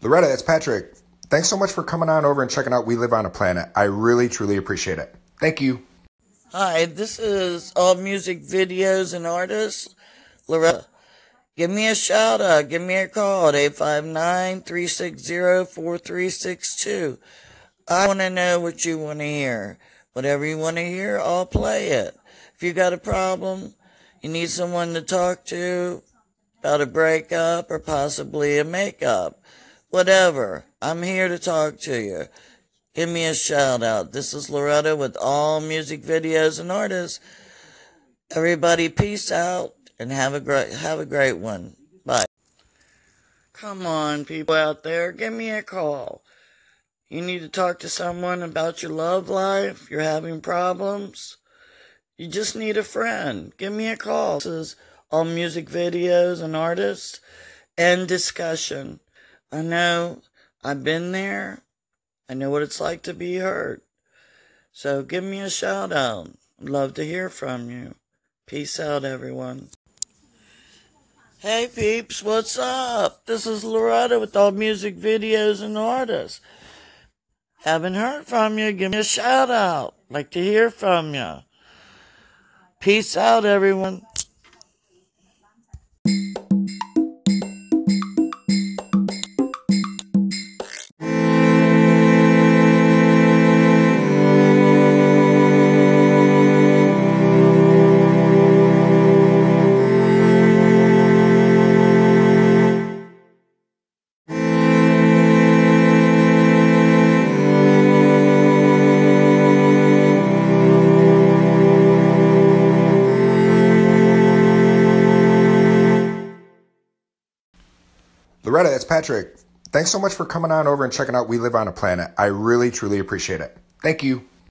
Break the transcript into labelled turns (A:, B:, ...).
A: Loretta, it's Patrick. Thanks so much for coming on over and checking out We Live on a Planet. I really, truly appreciate it. Thank you.
B: Hi, this is All Music Videos and Artists. Loretta, give me a shout out. Give me a call at 859 360 4362. I want to know what you want to hear. Whatever you want to hear, I'll play it. If you got a problem, you need someone to talk to about a breakup or possibly a makeup, whatever, I'm here to talk to you. Give me a shout out. This is Loretta with all music videos and artists. Everybody, peace out and have a great have a great one. Bye. Come on, people out there, give me a call. You need to talk to someone about your love life. You're having problems. You just need a friend. Give me a call. This is all music videos and artists and discussion. I know I've been there. I know what it's like to be hurt. So give me a shout out. I'd love to hear from you. Peace out, everyone. Hey peeps, what's up? This is Loretta with all music videos and artists. Haven't heard from you. Give me a shout out. Like to hear from you. Peace out, everyone.
A: Loretta, it's Patrick. Thanks so much for coming on over and checking out We Live on a Planet. I really, truly appreciate it. Thank you.